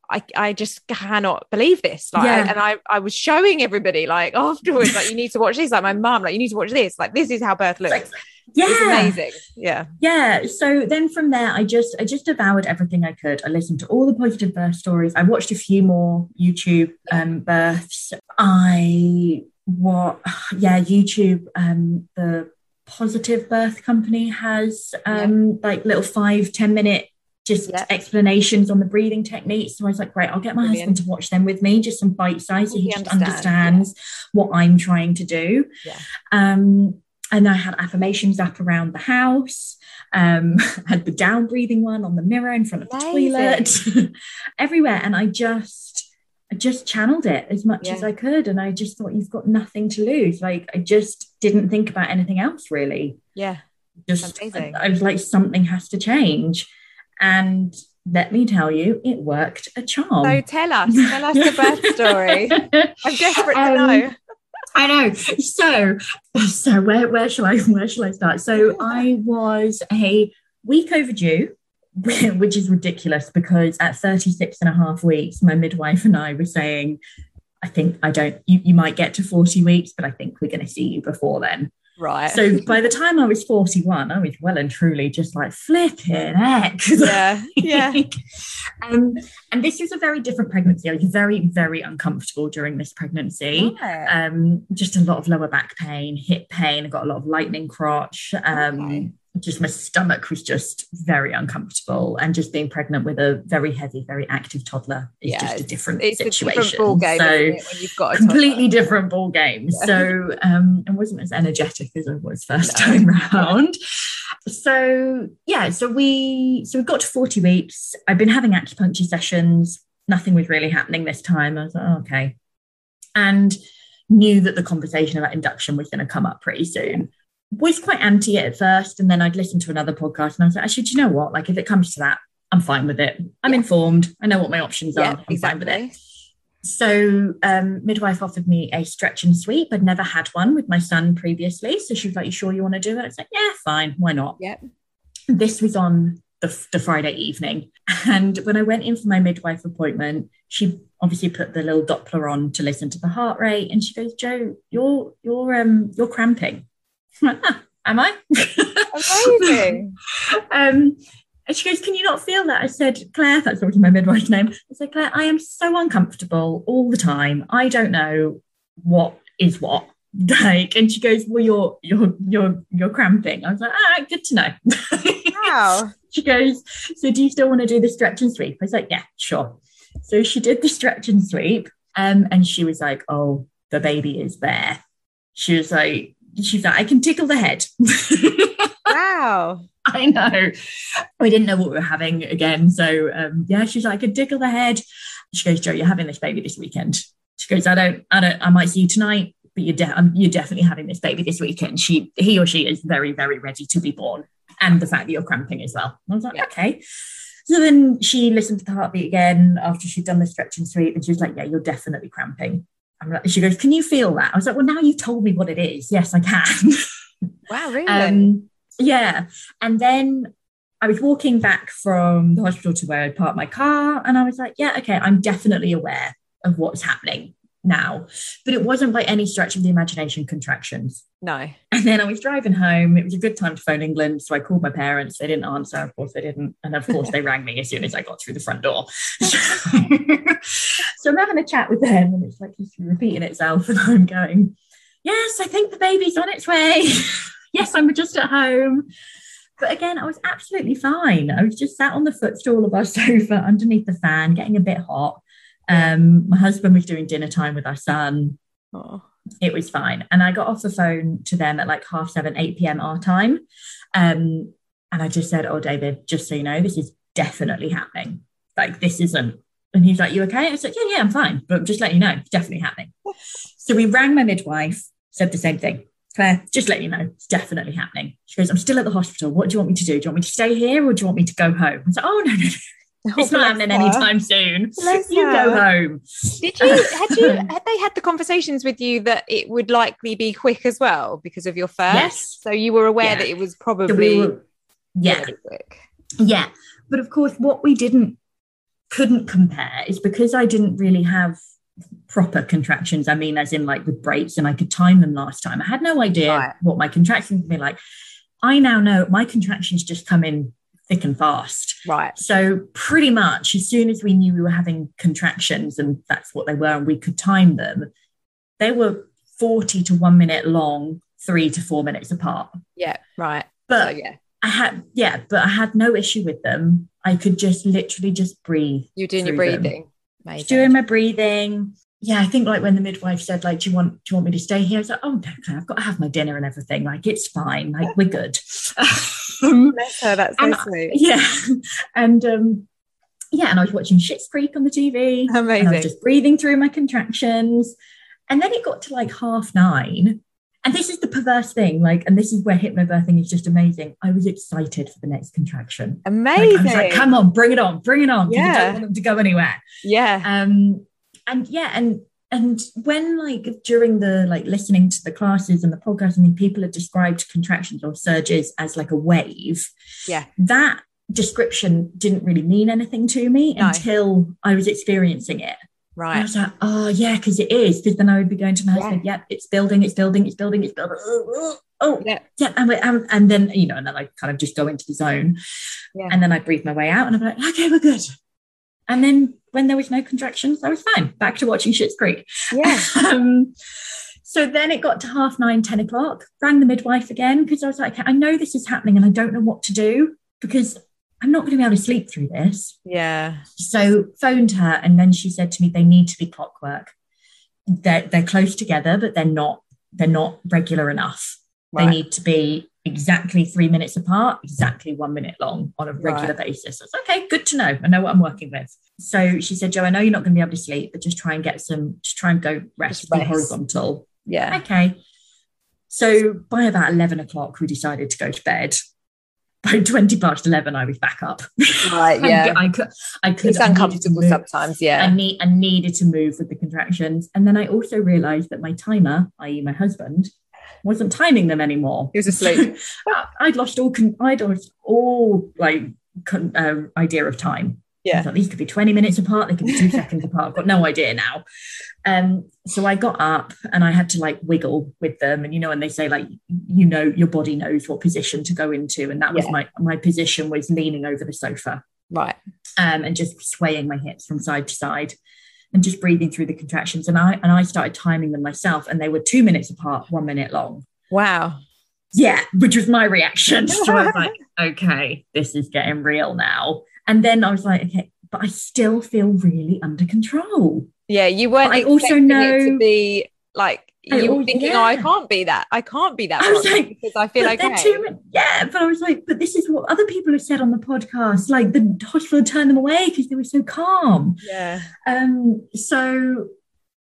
I, I just cannot believe this. Like, Yeah. and I, I was showing everybody like afterwards, like, you need to watch this. Like my mum, like, you need to watch this. Like, this is how birth looks. Like, yeah. It's amazing. Yeah. Yeah. So then from there, I just I just devoured everything I could. I listened to all the positive birth stories. I watched a few more YouTube um, births. I what yeah YouTube um, the positive birth company has um, like little five ten minute just Yeah. explanations on the breathing techniques. So I was like, great, I'll get my Brilliant. husband to watch them with me, just some bite size, so he He just understands, understands what I'm trying to do. Yeah. Um, and I had affirmations up around the house. Um, had the down breathing one on the mirror in front of the toilet, everywhere. And I just, I just channeled it as much as I could. And I just thought, you've got nothing to lose. Like I just didn't think about anything else really. Yeah. Just, I, I was like, something has to change. And let me tell you, it worked a charm. So tell us, tell us the birth story. I'm desperate to Um, know. I know. So, so where where shall I where shall I start? So I was a week overdue, which is ridiculous because at 36 and a half weeks, my midwife and I were saying, I think I don't you, you might get to 40 weeks, but I think we're gonna see you before then. Right. So by the time I was 41, I was well and truly just like flipping heck. yeah. Yeah. um, and this was a very different pregnancy. I was very, very uncomfortable during this pregnancy Yeah. um, just a lot of lower back pain, hip pain. I got a lot of lightning crotch. Um, Okay. Just my stomach was just very uncomfortable, and just being pregnant with a very heavy, very active toddler is Yeah, just a different It's a situation. different ball game so when you've got a completely toddler? different ball game. Yeah. So um, I wasn't as energetic as I was first No. time round. So yeah, so we so we got to 40 weeks. I've been having acupuncture sessions. Nothing was really happening this time. I was like, oh, okay. And knew that the conversation about induction was going to come up pretty soon. Was quite anti it at first. And then I'd listen to another podcast and I was like, actually, do you know what? Like if it comes to that, I'm fine with it. I'm Yeah. informed. I know what my options Yeah, are. I'm fine with it. So um, midwife offered me a stretch and sweep. I'd never had one with my son previously. So she was like, you sure you want to do it? I was like, yeah, fine. Why not? Yep. This was on the, the Friday evening. And when I went in for my midwife appointment, she obviously put the little Doppler on to listen to the heart rate. And she goes, Jo, you're, you're, um, you're cramping. I'm like, "Ah, Am I? Amazing. um, And she goes, Can you not feel that? I said, Claire, that's of my midwife's name. I said, Claire, I am so uncomfortable all the time. I don't know what is what. Like, and she goes, Well, you're you're you're you're cramping. I was like, ah, good to know. Wow. she goes, So do you still want to do the stretch and sweep? I was like, Yeah, sure. So she did the stretch and sweep. Um, and she was like, Oh, the baby is there. She was like, she's like, I can tickle the head. Wow. I know. We didn't know what we were having again. So um, yeah, she's like, I can tickle the head. She goes, Jo, you're having this baby this weekend. She goes, I don't, I don't, I might see you tonight, but you're, de- um, you're definitely having this baby this weekend. She, he or she is very, very ready to be born. And the fact that you're cramping as well. I was like, Yeah. okay. So then she listened to the heartbeat again after she'd done the stretch and sweep, and she was like, Yeah, you're definitely cramping. I'm like, she goes, Can you feel that? I was like, Well, now you've told me what it is. Yes, I can. Wow, really? Um, yeah. And then I was walking back from the hospital to where I'd parked my car, and I was like, yeah, okay, I'm definitely aware of what's happening now. But it wasn't by any stretch of the imagination contractions. no. And then I was driving home. It was a good time to phone England. So I called my parents. They didn't answer. Of course, they didn't. And of course, they rang me as soon as I got through the front door. so I'm having a chat with them, and it's like he's repeating itself. And I'm going, Yes, I think the baby's on its way. yes, I'm just at home. But again, I was absolutely fine. I was just sat on the footstool of our sofa underneath the fan, getting a bit hot. Um, my husband was doing dinner time with our son Oh. it was fine. And I got off the phone to them at like half seven, 8 p.m. our time. Um, and I just said, Oh, David, just so you know, this is definitely happening. Like, this isn't. And he's like, You okay? I was like, Yeah, yeah, I'm fine. But just let you know, it's definitely happening. so we rang my midwife, said the same thing. Claire, just let you know, it's definitely happening. She goes, I'm still at the hospital. What do you want me to do? Do you want me to stay here or do you want me to go home? I was like, Oh, no, no, no. It's not happening anytime soon. Bless You her. go home. Did you had you had they had the conversations with you that it would likely be quick as well because of your first? Yes. So you were aware Yeah. that it was So probably we were- yeah. quick. Yeah. But of course, what we didn't, couldn't compare is because I didn't really have proper contractions. I mean, as in like with breaks and I could time them last time. I had no idea Right. what my contractions would be like. I now know my contractions just come in thick and fast. Right. So pretty much as soon as we knew we were having contractions and that's what they were and we could time them, they were 40 to one minute long, three to four minutes apart. Yeah. Right. So But yeah, I had, yeah, but I had no issue with them. I could just literally just breathe. you're doing your breathing. Doing my breathing. Yeah, I think like when the midwife said, like, do you want do you want me to stay here? I was like, oh no, I've got to have my dinner and everything. Like, it's fine. Like, we're good. Um, Bless her. That's so and- sweet. yeah. And um, yeah, and I was watching Schitt's Creek on the TV. And I Amazing. was just breathing through my contractions. And then it got to like half nine. And this is the perverse thing, like, and this is where hypnobirthing is just amazing. I was excited for the next contraction. Like, Amazing. I was like, come on, bring it on, bring it on. 'cause I Yeah. don't want them to go anywhere. yeah. Um, and yeah, and and when like during the like listening to the classes and the podcast, I mean, people had described contractions or surges as like a wave. Yeah. That description didn't really mean anything to me No. until I was experiencing it. And I was like, oh yeah, because it is. Because then I would be going to my husband, yep, it's building, it's building, it's building, it's building. Oh, oh, Yeah. yeah, and, and, and then you know, and then I kind of just go into the zone, Yeah. and then I breathe my way out, and I'm like, okay, we're good. And then when there was no contractions, I was fine. Back to watching Schitt's Creek. Yeah. um, so then it got to half nine, 10 o'clock, rang the midwife again because I was like, I know this is happening and I don't know what to do because I'm not going to be able to sleep through this. Yeah. So phoned her and then she said to me, they need to be clockwork. They're, they're close together, but they're not, they're not regular enough. They need to be exactly three minutes apart, exactly one minute long on a regular basis. I was okay, good to know. I know what I'm working with. So she said, Jo, I know you're not going to be able to sleep, but just try and get some, just try and go rest, rest. horizontal. Yeah. Okay. So by about 11 o'clock, we decided to go to bed. By 20 past 11, I was back up. Right. I- Yeah. I, could, I could, It's I uncomfortable sometimes. Yeah. I need I needed to move with the contractions. And then I also realized that my timer, i.e. my husband, wasn't timing them anymore. He was asleep. I'd lost all con- I'd lost all like con- uh, idea of time. I Yeah. thought these could be 20 minutes apart, they could be two seconds apart. I've got no idea now. Um, so I got up and I had to like wiggle with them. And you know, when they say like you know your body knows what position to go into and that was Yeah. my my position was leaning over the sofa Right. um, and just swaying my hips from side to side and just breathing through the contractions and i and i started timing them myself and they were two minutes apart one minute long Wow. yeah which was my reaction so i was like okay this is getting real now and then i was like okay but i still feel really under control Yeah, you weren't. I also it to know- be like you were al- thinking, "Oh, I can't be that. I can't be that." I was like, because I feel like two min- yeah, but I was like, but this is what other people have said on the podcast. Like the hospital turned them away because they were so calm. yeah, Um, so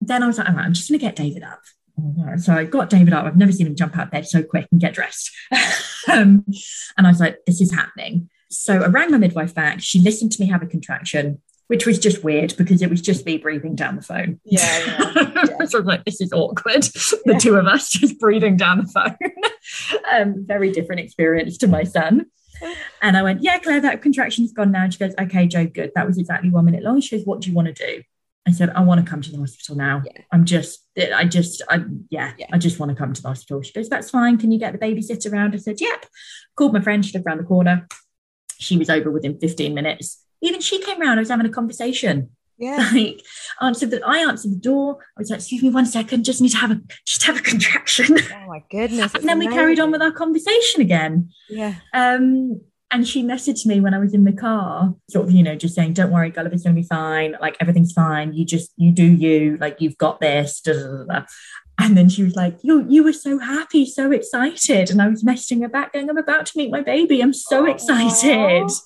then I was like, all right, I'm just gonna get David up. So I got David up. I've never seen him jump out of bed so quick and get dressed. um, and I was like, this is happening. So I rang my midwife back. She listened to me have a contraction, which was just weird because it was just me breathing down the phone. Yeah, yeah, so I was like, this is awkward. The Yeah. two of us just breathing down the phone. um, very different experience to my son. And I went, yeah, Claire, that contraction's gone now. She goes, okay, Jo, good. That was exactly one minute long. She goes, what do you want to do? I said, I want to come to the hospital now. Yeah. I'm just, I just, I, yeah, Yeah. I just want to come to the hospital. She goes, that's fine. Can you get the babysitter around? I said, yep. Called my friend. She lived around the corner. She was over within 15 minutes. Even she came round. I was having a conversation yeah. like answered the I answered the door. I was like, excuse me one second, just need to have a just have a contraction. Oh my goodness! and then we carried on with our conversation again. yeah. Um and she messaged me when I was in the car, sort of, you know, just saying, Don't worry, Gulliver's gonna be fine, like everything's fine, you just you do you, like you've got this. Da, da, da. And then she was like, You you were so happy, so excited. And I was messaging her back, going, I'm about to meet my baby. I'm so excited. That's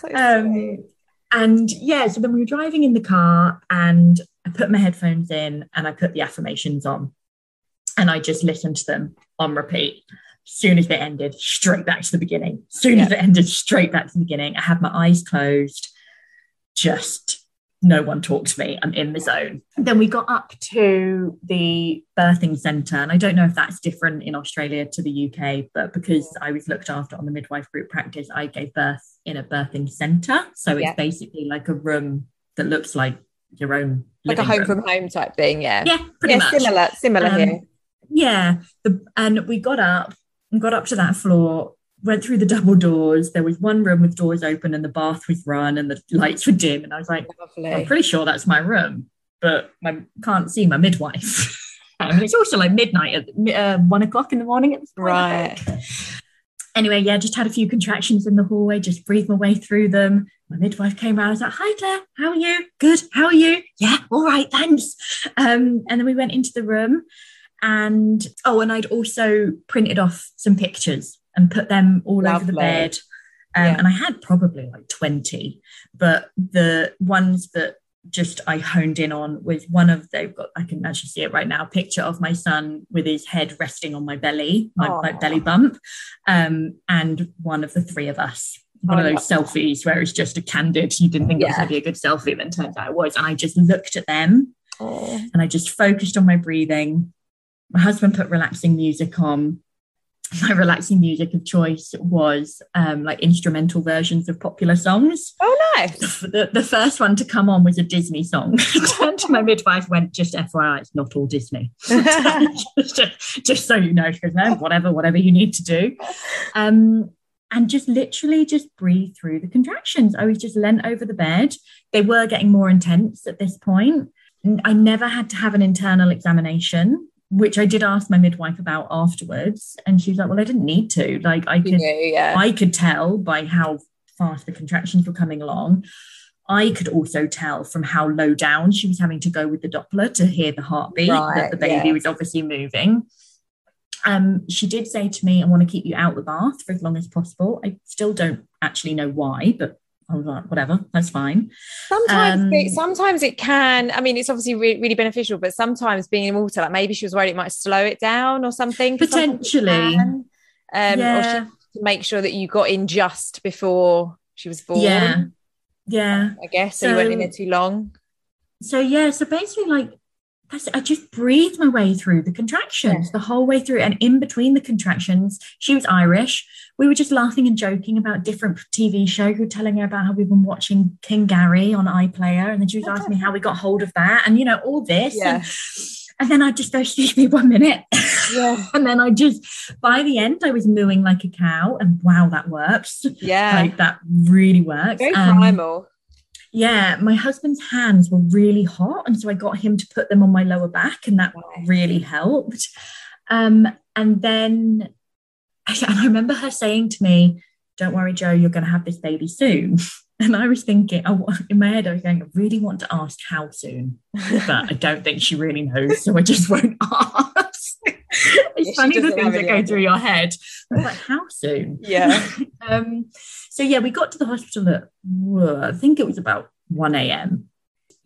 so. Um, and yeah, so then we were driving in the car and I put my headphones in and I put the affirmations on and I just listened to them on repeat. Soon as they ended, straight back to the beginning. Soon as Yeah. it ended, straight back to the beginning. I had my eyes closed, just no one talked to me. I'm in the zone. Then we got up to the birthing centre, and I don't know if that's different in Australia to the UK, but because I was looked after on the midwife group practice, I gave birth in a birthing centre. So it's Yeah. basically like a room that looks like your own like a home room. from home type thing. Yeah. yeah, pretty yeah. much. Similar. Similar Um, here. Yeah, the, and we got up and got up to that floor, went through the double doors. There was one room with doors open and the bath was run and the lights were dim. And I was like, I'm pretty sure that's my room, but I can't see my midwife. and it's also like midnight at uh, one o'clock in the morning at this point. Right. Anyway, yeah, just had a few contractions in the hallway, just breathed my way through them. My midwife came around. I was like, "Hi, Claire. How are you? Good. How are you? Yeah, all right, thanks." Um, and then we went into the room, and oh, and I'd also printed off some pictures and put them all over the bed. Um, Yeah. And I had probably like 20, but the ones that just I honed in on was one of they've got I can actually see it right now picture of my son with his head resting on my belly my, my belly bump um and one of the three of us one Oh, of those selfies where it's just a candid you didn't think it was going to be a good selfie then turns out it was and I just looked at them Oh. and I just focused on my breathing. My husband put relaxing music on. My relaxing music of choice was um, like instrumental versions of popular songs. Oh, nice. The, the first one to come on was a Disney song. Turned to my midwife, went, just FYI, it's not all Disney. just, just so you know, she goes, no, whatever, whatever you need to do. Um, and just literally just breathe through the contractions. I was just leant over the bed. They were getting more intense at this point. I never had to have an internal examination, which I did ask my midwife about afterwards. And she was like, well, I didn't need to. Like I could yeah. I could tell by how fast the contractions were coming along. I could also tell from how low down she was having to go with the Doppler to hear the heartbeat Right, that the baby yeah. was obviously moving. Um, she did say to me, I want to keep you out the bath for as long as possible. I still don't actually know why, but I was like, whatever, that's fine. Sometimes, Um, it, sometimes it can. I mean, it's obviously re- really beneficial, but sometimes being in water, like maybe she was worried it might slow it down or something. Potentially. Um, or yeah, to make sure that you got in just before she was born. yeah, yeah. I guess so. you weren't in there too long. so yeah so basically like that's i just breathed my way through the contractions Yeah. the whole way through and in between the contractions she was irish we were just laughing and joking about different tv shows we were telling her about how we've been watching king gary on iplayer and then she was asking me how we got hold of that and you know all this Yeah. And then I'd just go, excuse me one minute. Yeah. and then I just, by the end, I was mooing like a cow. And wow, that works. Yeah. Like that really works. Very Um, primal. Yeah, my husband's hands were really hot. And so I got him to put them on my lower back, and that really helped. Um, and then and I remember her saying to me, Don't worry, Jo, you're going to have this baby soon. And I was thinking, oh, in my head, I was going, I really want to ask how soon, but I don't think she really knows. So I just won't ask. it's she funny the things that go idea. through your head. I like, how soon? Yeah. um, so yeah, we got to the hospital at I think it was about 1 a.m.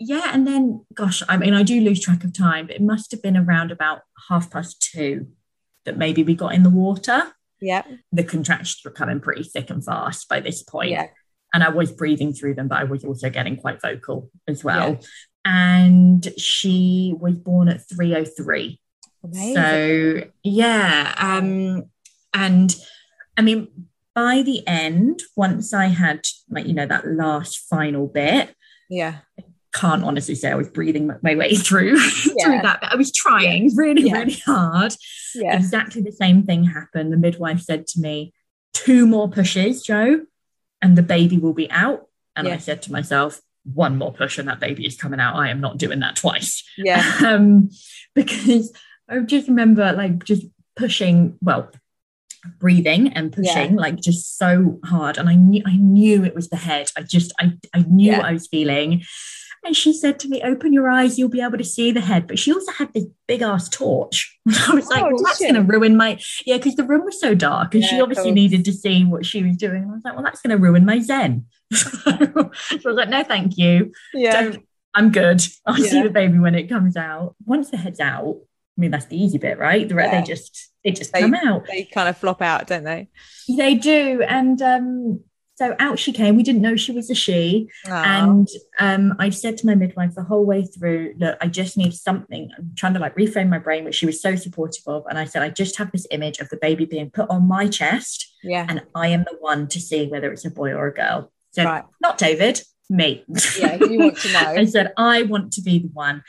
Yeah, and then gosh, I mean, I do lose track of time, but it must have been around about half past two that maybe we got in the water. Yeah. The contractions were coming pretty thick and fast by this point. Yeah. And I was breathing through them, but I was also getting quite vocal as well. Yeah. And she was born at 303. Amazing. So yeah, um, and I mean, by the end, once I had like you know that last final bit, yeah. I can't honestly say I was breathing my- way through Yeah. through that, but I was trying really, Yeah. really hard. Yeah. Exactly the same thing happened. The midwife said to me, two more pushes, Jo, and the baby will be out. And I said to myself, one more push and that baby is coming out. I am not doing that twice Yeah. um, because I just remember like just pushing, well, breathing and pushing like just so hard, and I knew I knew it was the head. I just I I knew Yeah. what I was feeling. And she said to me, "Open your eyes, you'll be able to see the head." But she also had this big ass torch. I was like, Oh, "Well, that's she? going to ruin my yeah," because the room was so dark, and she Yeah, of obviously needed to see what she was doing. And I was like, "Well, that's going to ruin my zen." so I was like, "No, thank you." Yeah. don't I'm good. I'll see the baby when it comes out. Once the head's out, I mean that's the easy bit, right? The Yeah. they just they just They- come out. They kind of flop out, don't they? They do, and um, so out she came. We didn't know she was a she, Aw. and um, I said to my midwife the whole way through, "Look, I just need something." I'm trying to like reframe my brain, which she was so supportive of, and I said, "I just have this image of the baby being put on my chest, yeah. and I am the one to see whether it's a boy or a girl." So Right. not David, me. Yeah. You want to know. I said, I want to be the one.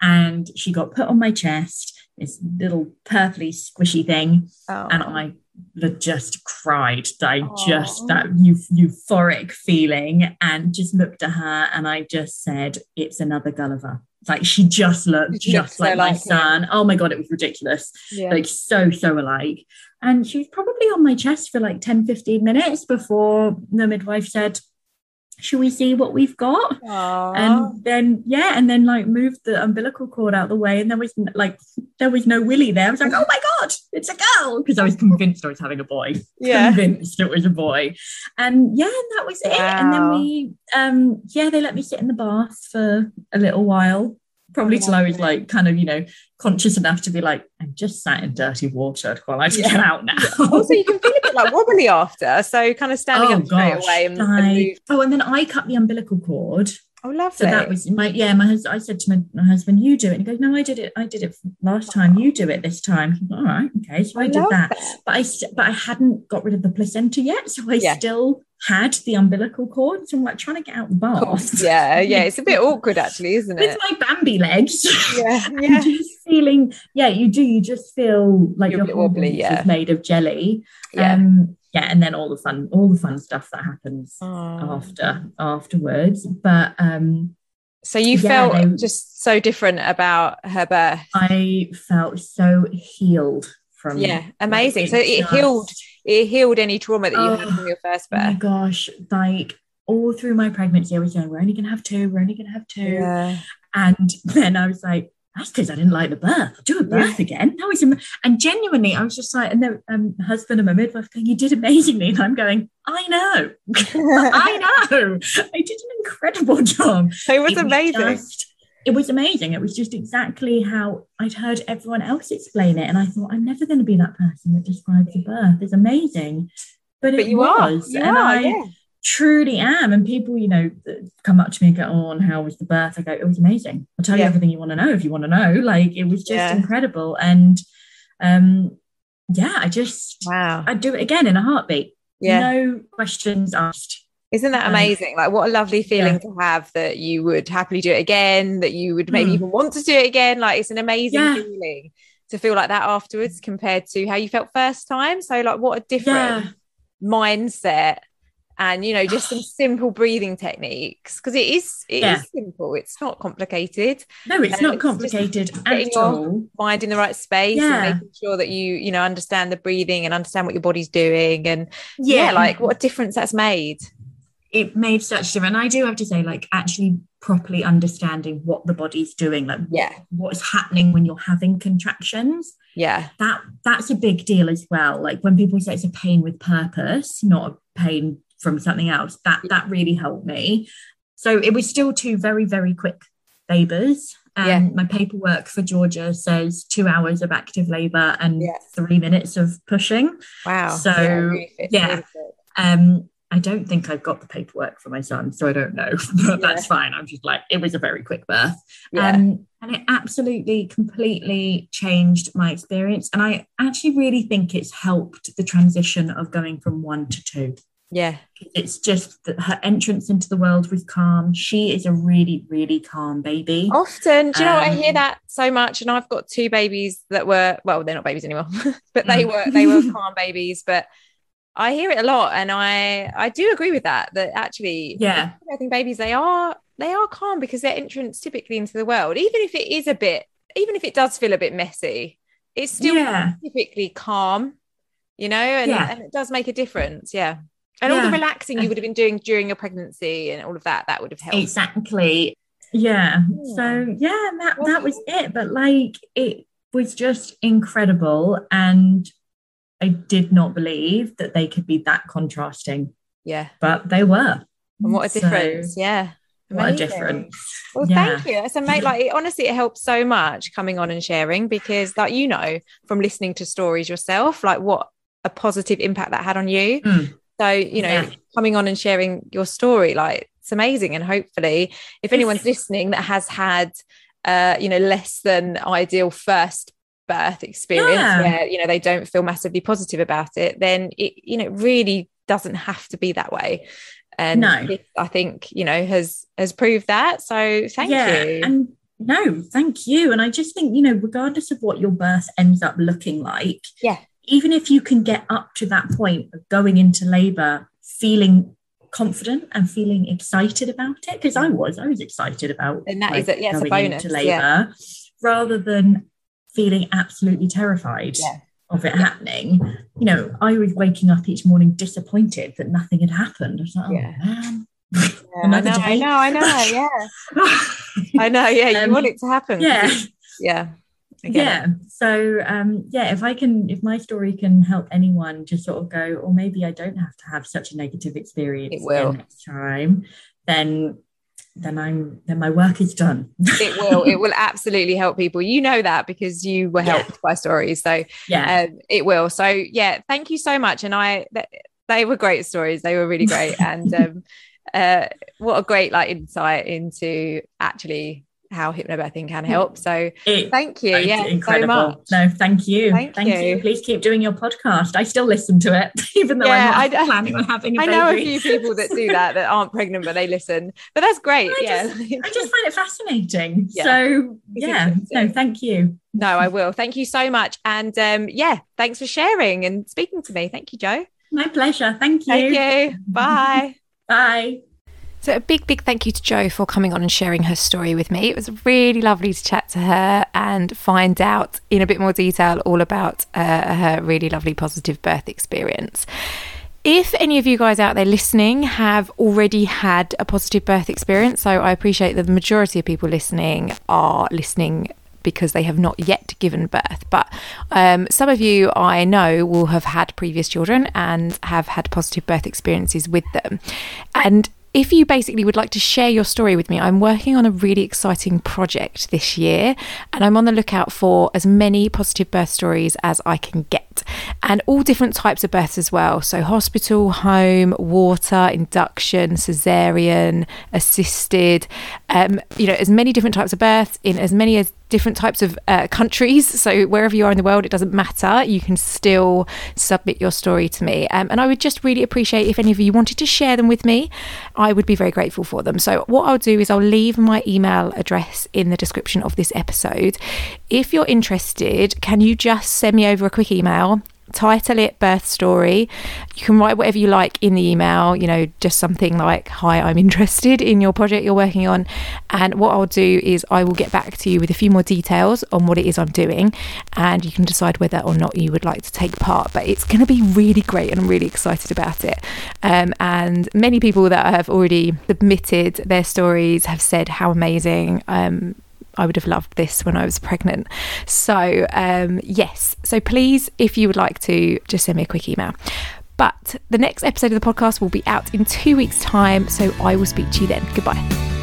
And she got put on my chest, this little purpley squishy thing. Oh. And I just cried. I just, that eu- euphoric feeling, and just looked at her and I just said, It's another Gulliver. Like she just looked She just so like my like him. son. Oh my God, it was ridiculous. yeah. Like so, so alike. And she was probably on my chest for like 10, 15 minutes before the midwife said, Shall we see what we've got? Aw. and then yeah and then like moved the umbilical cord out the way and there was like there was no willy there. I was like oh my god it's a girl! Because i was convinced i was having a boy. Yeah. convinced it was a boy. And yeah and that was it. And then we um yeah they let me sit in the bath for a little while probably till i was like kind of you know conscious enough to be like i'm just sat in dirty water while i Yeah. get out now Also, you can feel a bit like wobbly after. So, kind of standing oh up straight away and, and move. oh and then i cut the umbilical cord Oh, lovely. So that was my yeah. My husband. I said to my, my husband, "You do it." And he goes, "No, I did it. I did it last time. You do it this time." All right, okay. So I, did love that, but I but I hadn't got rid of the placenta yet, so I Yeah. still had the umbilical cord. So I'm like trying to get out the bath. Yeah, yeah. It's a bit awkward, actually, isn't with it? my Bambi legs. Yeah, yeah. just feeling, yeah, you do. You just feel like You're your whole wobbly, hormones yeah. is made of jelly. Yeah. Um, yeah, and then all the fun, all the fun stuff that happens Oh. after afterwards. But um, So you Yeah, felt they- just so different about her birth. I felt so healed from Yeah, amazing. So it just- healed it healed any trauma that you had Oh, from your first Oh my birth. gosh, like all through my pregnancy, I was saying, we're only gonna have two, we're only gonna have two. Yeah. And then I was like, that's because I didn't like the birth. I'll do a birth again. That was am- and genuinely, I was just like, and the um, husband and my midwife going, You did amazingly. And I'm going, I know, I know. I did an incredible job. it was It amazing. just- it was amazing. It was just exactly how I'd heard everyone else explain it. And I thought, I'm never going to be that person that describes a birth. It's amazing. But, but it you was. are. You and are, I yeah. Truly am. And people, you know, come up to me and go, Oh, and how was the birth? I go, It was amazing. I'll tell Yeah. you everything you want to know if you want to know. Like it was just Yeah. incredible. And um, yeah, I just Wow. I'd do it again in a heartbeat. Yeah. No questions asked. Isn't that amazing? Like, what a lovely feeling yeah. to have that you would happily do it again, that you would maybe mm. even want to do it again. Like, it's an amazing yeah. feeling to feel like that afterwards compared to how you felt first time. So, like, what a different yeah. mindset and you know just some simple breathing techniques because it is it yeah. is simple. It's not complicated. No it's not um, complicated at all. mind in the right space yeah. and making sure that you you know understand the breathing and understand what your body's doing. And yeah, yeah like what a difference that's made. It made such a difference. And i do have to say like actually properly understanding what the body's doing like yeah. what is happening when you're having contractions. Yeah. That that's a big deal as well. Like when people say it's a pain with purpose not a pain from something else. That that really helped me. So it was still two very very quick labours. Um, yeah. My paperwork for Georgia says two hours of active labour and three minutes of pushing. Wow. So yeah, really yeah. Um, I don't think I've got the paperwork for my son, so I don't know, but yeah. that's fine. I'm just like, it was a very quick birth. Yeah. Um, and it absolutely, completely changed my experience. And I actually really think it's helped the transition of going from one to two. Yeah. It's just that her entrance into the world was calm. She is a really, really calm baby. Often, do you know um, what? I hear um, that so much. And I've got two babies that were, well, they're not babies anymore, but they mm. were, they were calm babies. But I hear it a lot. And I, I do agree with that, that actually, yeah, I think babies, they are, they are calm because their entrance typically into the world, even if it is a bit, even if it does feel a bit messy, it's still yeah. typically calm, you know, and, yeah. and it does make a difference. Yeah and yeah. all the relaxing you would have been doing during your pregnancy and all of that that would have helped exactly yeah, so yeah that that was it but like it was just incredible and i did not believe that they could be that contrasting yeah but they were and what a difference so, yeah Amazing. What a difference. Well, yeah. thank you. That's amazing. Like, it, honestly, it helps so much coming on and sharing because, like, you know, from listening to stories yourself, like what a positive impact that had on you. Mm. So, you know, yeah. coming on and sharing your story, like it's amazing. And hopefully, if anyone's listening that has had, uh, you know, less than ideal first birth experience yeah. where, you know, they don't feel massively positive about it, then it, you know, really doesn't have to be that way. And no. I think, you know, has has proved that. So thank yeah. you. And no, thank you. And I just think, you know, regardless of what your birth ends up looking like, yeah, even if you can get up to that point of going into labor feeling confident and feeling excited about it because I was I was excited about and that like, is a, yeah, going a bonus, into labor yeah. rather than feeling absolutely terrified yeah. of it happening you know I was waking up each morning disappointed that nothing had happened I was like oh yeah. man yeah, I know, day. I know, I know, yeah. I know, yeah. You um, want it to happen. Yeah. Yeah yeah so um yeah if i can if my story can help anyone just sort of go or maybe i don't have to have such a negative experience it will. next time then then i'm then my work is done. It will. It will absolutely help people. You know that because you were helped yeah. by stories so yeah. um, it will. So yeah thank you so much and i th- they were great stories. They were really great and um uh what a great like insight into actually how hypnobirthing can help. So it, thank you. Yeah, incredible. So much. No, thank you. Thank, thank you. you. Please keep doing your podcast. I still listen to it, even though yeah, I'm not I, planning on having a I baby. know a few people that do that that aren't pregnant but they listen. But that's great. I yeah. Just, I just find it fascinating. Yeah. So yeah, no, thank you. No, I will. Thank you so much. And um, yeah, thanks for sharing and speaking to me. Thank you, Jo. My pleasure. Thank you. Thank you. Bye. Bye. So, a big, big thank you to Jo for coming on and sharing her story with me. It was really lovely to chat to her and find out in a bit more detail all about uh, her really lovely positive birth experience. If any of you guys out there listening have already had a positive birth experience, so I appreciate that the majority of people listening are listening because they have not yet given birth. But um, some of you I know will have had previous children and have had positive birth experiences with them. And if you basically would like to share your story with me, I'm working on a really exciting project this year and I'm on the lookout for as many positive birth stories as I can get and all different types of births as well. So, hospital, home, water, induction, cesarean, assisted, um, you know, as many different types of births in as many as different types of uh, countries. So wherever you are in the world, it doesn't matter. You can still submit your story to me. Um, and I would just really appreciate if any of you wanted to share them with me. I would be very grateful for them. So what I'll do is I'll leave my email address in the description of this episode. If you're interested, can you just send me over a quick email? title it birth story. You can write whatever you like in the email, you know, just something like, Hi, I'm interested in your project you're working on. And what I'll do is I will get back to you with a few more details on what it is I'm doing, and you can decide whether or not you would like to take part. But it's going to be really great, and I'm really excited about it. Um, and many people that have already submitted their stories have said how amazing um, I would have loved this when I was pregnant. So, um, yes. So, please, if you would like to, just send me a quick email. But the next episode of the podcast will be out in two weeks' time. So, I will speak to you then. Goodbye.